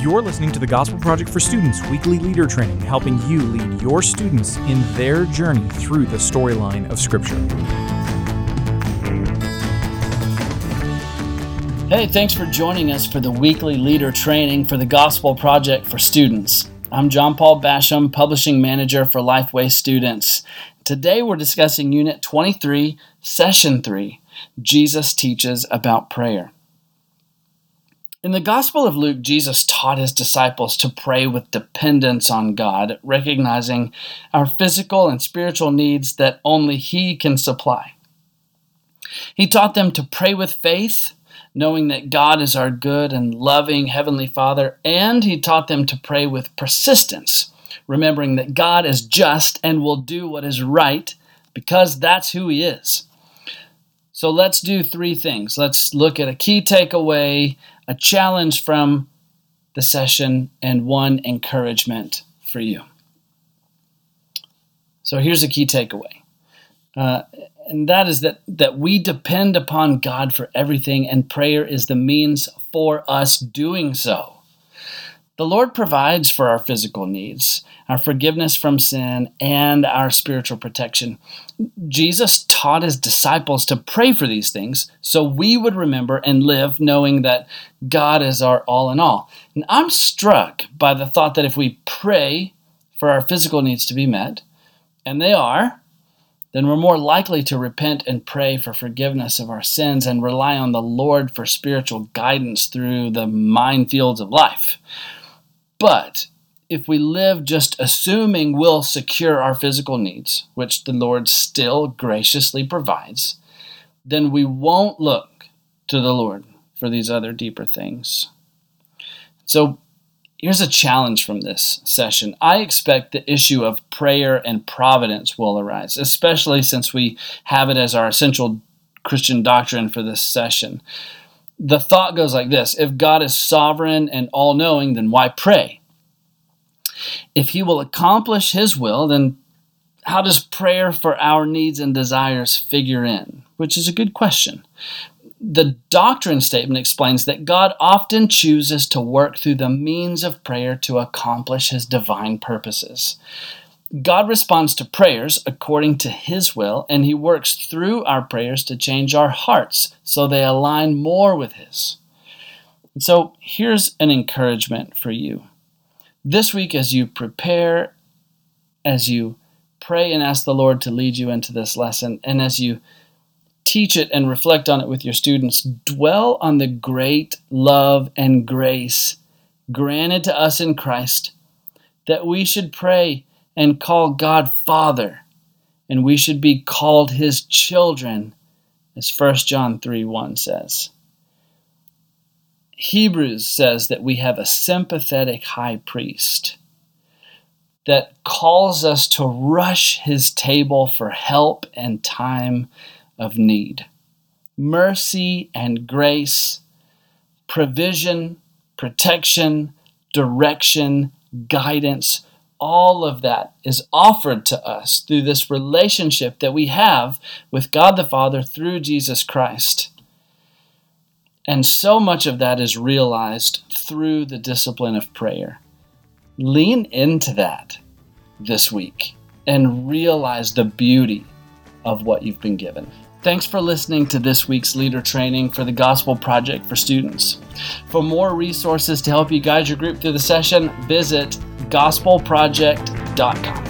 You're listening to the Gospel Project for Students weekly leader training, helping you lead your students in their journey through the storyline of Scripture. Hey, thanks for joining us for the weekly leader training for the Gospel Project for Students. I'm John Paul Basham, Publishing Manager for Lifeway Students. Today we're discussing Unit 23, Session 3 Jesus Teaches About Prayer. In the Gospel of Luke, Jesus taught his disciples to pray with dependence on God, recognizing our physical and spiritual needs that only He can supply. He taught them to pray with faith knowing that God is our good and loving Heavenly Father, and He taught them to pray with persistence, remembering that God is just and will do what is right because that's who He is. So let's do three things. Let's look at a key takeaway, a challenge from the session, and one encouragement for you. So here's a key takeaway. Uh, and that is that that we depend upon God for everything and prayer is the means for us doing so. The Lord provides for our physical needs, our forgiveness from sin, and our spiritual protection. Jesus taught his disciples to pray for these things so we would remember and live knowing that God is our all in all. And I'm struck by the thought that if we pray for our physical needs to be met, and they are, then we're more likely to repent and pray for forgiveness of our sins and rely on the Lord for spiritual guidance through the minefields of life. But if we live just assuming we'll secure our physical needs, which the Lord still graciously provides, then we won't look to the Lord for these other deeper things. So Here's a challenge from this session. I expect the issue of prayer and providence will arise, especially since we have it as our essential Christian doctrine for this session. The thought goes like this If God is sovereign and all knowing, then why pray? If He will accomplish His will, then how does prayer for our needs and desires figure in? Which is a good question the doctrine statement explains that God often chooses to work through the means of prayer to accomplish his divine purposes. God responds to prayers according to his will, and he works through our prayers to change our hearts so they align more with his. So here's an encouragement for you. This week, as you prepare, as you pray and ask the Lord to lead you into this lesson, and as you teach it and reflect on it with your students, dwell on the great love and grace granted to us in Christ, that we should pray and call God Father, and we should be called His children, as 1 John 3 1 says. Hebrews says that we have a sympathetic high priest that calls us to rush his table for help and time of need. Mercy and grace, provision, protection, direction, guidance, all of that is offered to us through this relationship that we have with God the Father through Jesus Christ. And so much of that is realized through the discipline of prayer. Lean into that this week and realize the beauty of what you've been given. Thanks for listening to this week's leader training for the Gospel Project for Students. For more resources to help you guide your group through the session, visit gospelproject.com.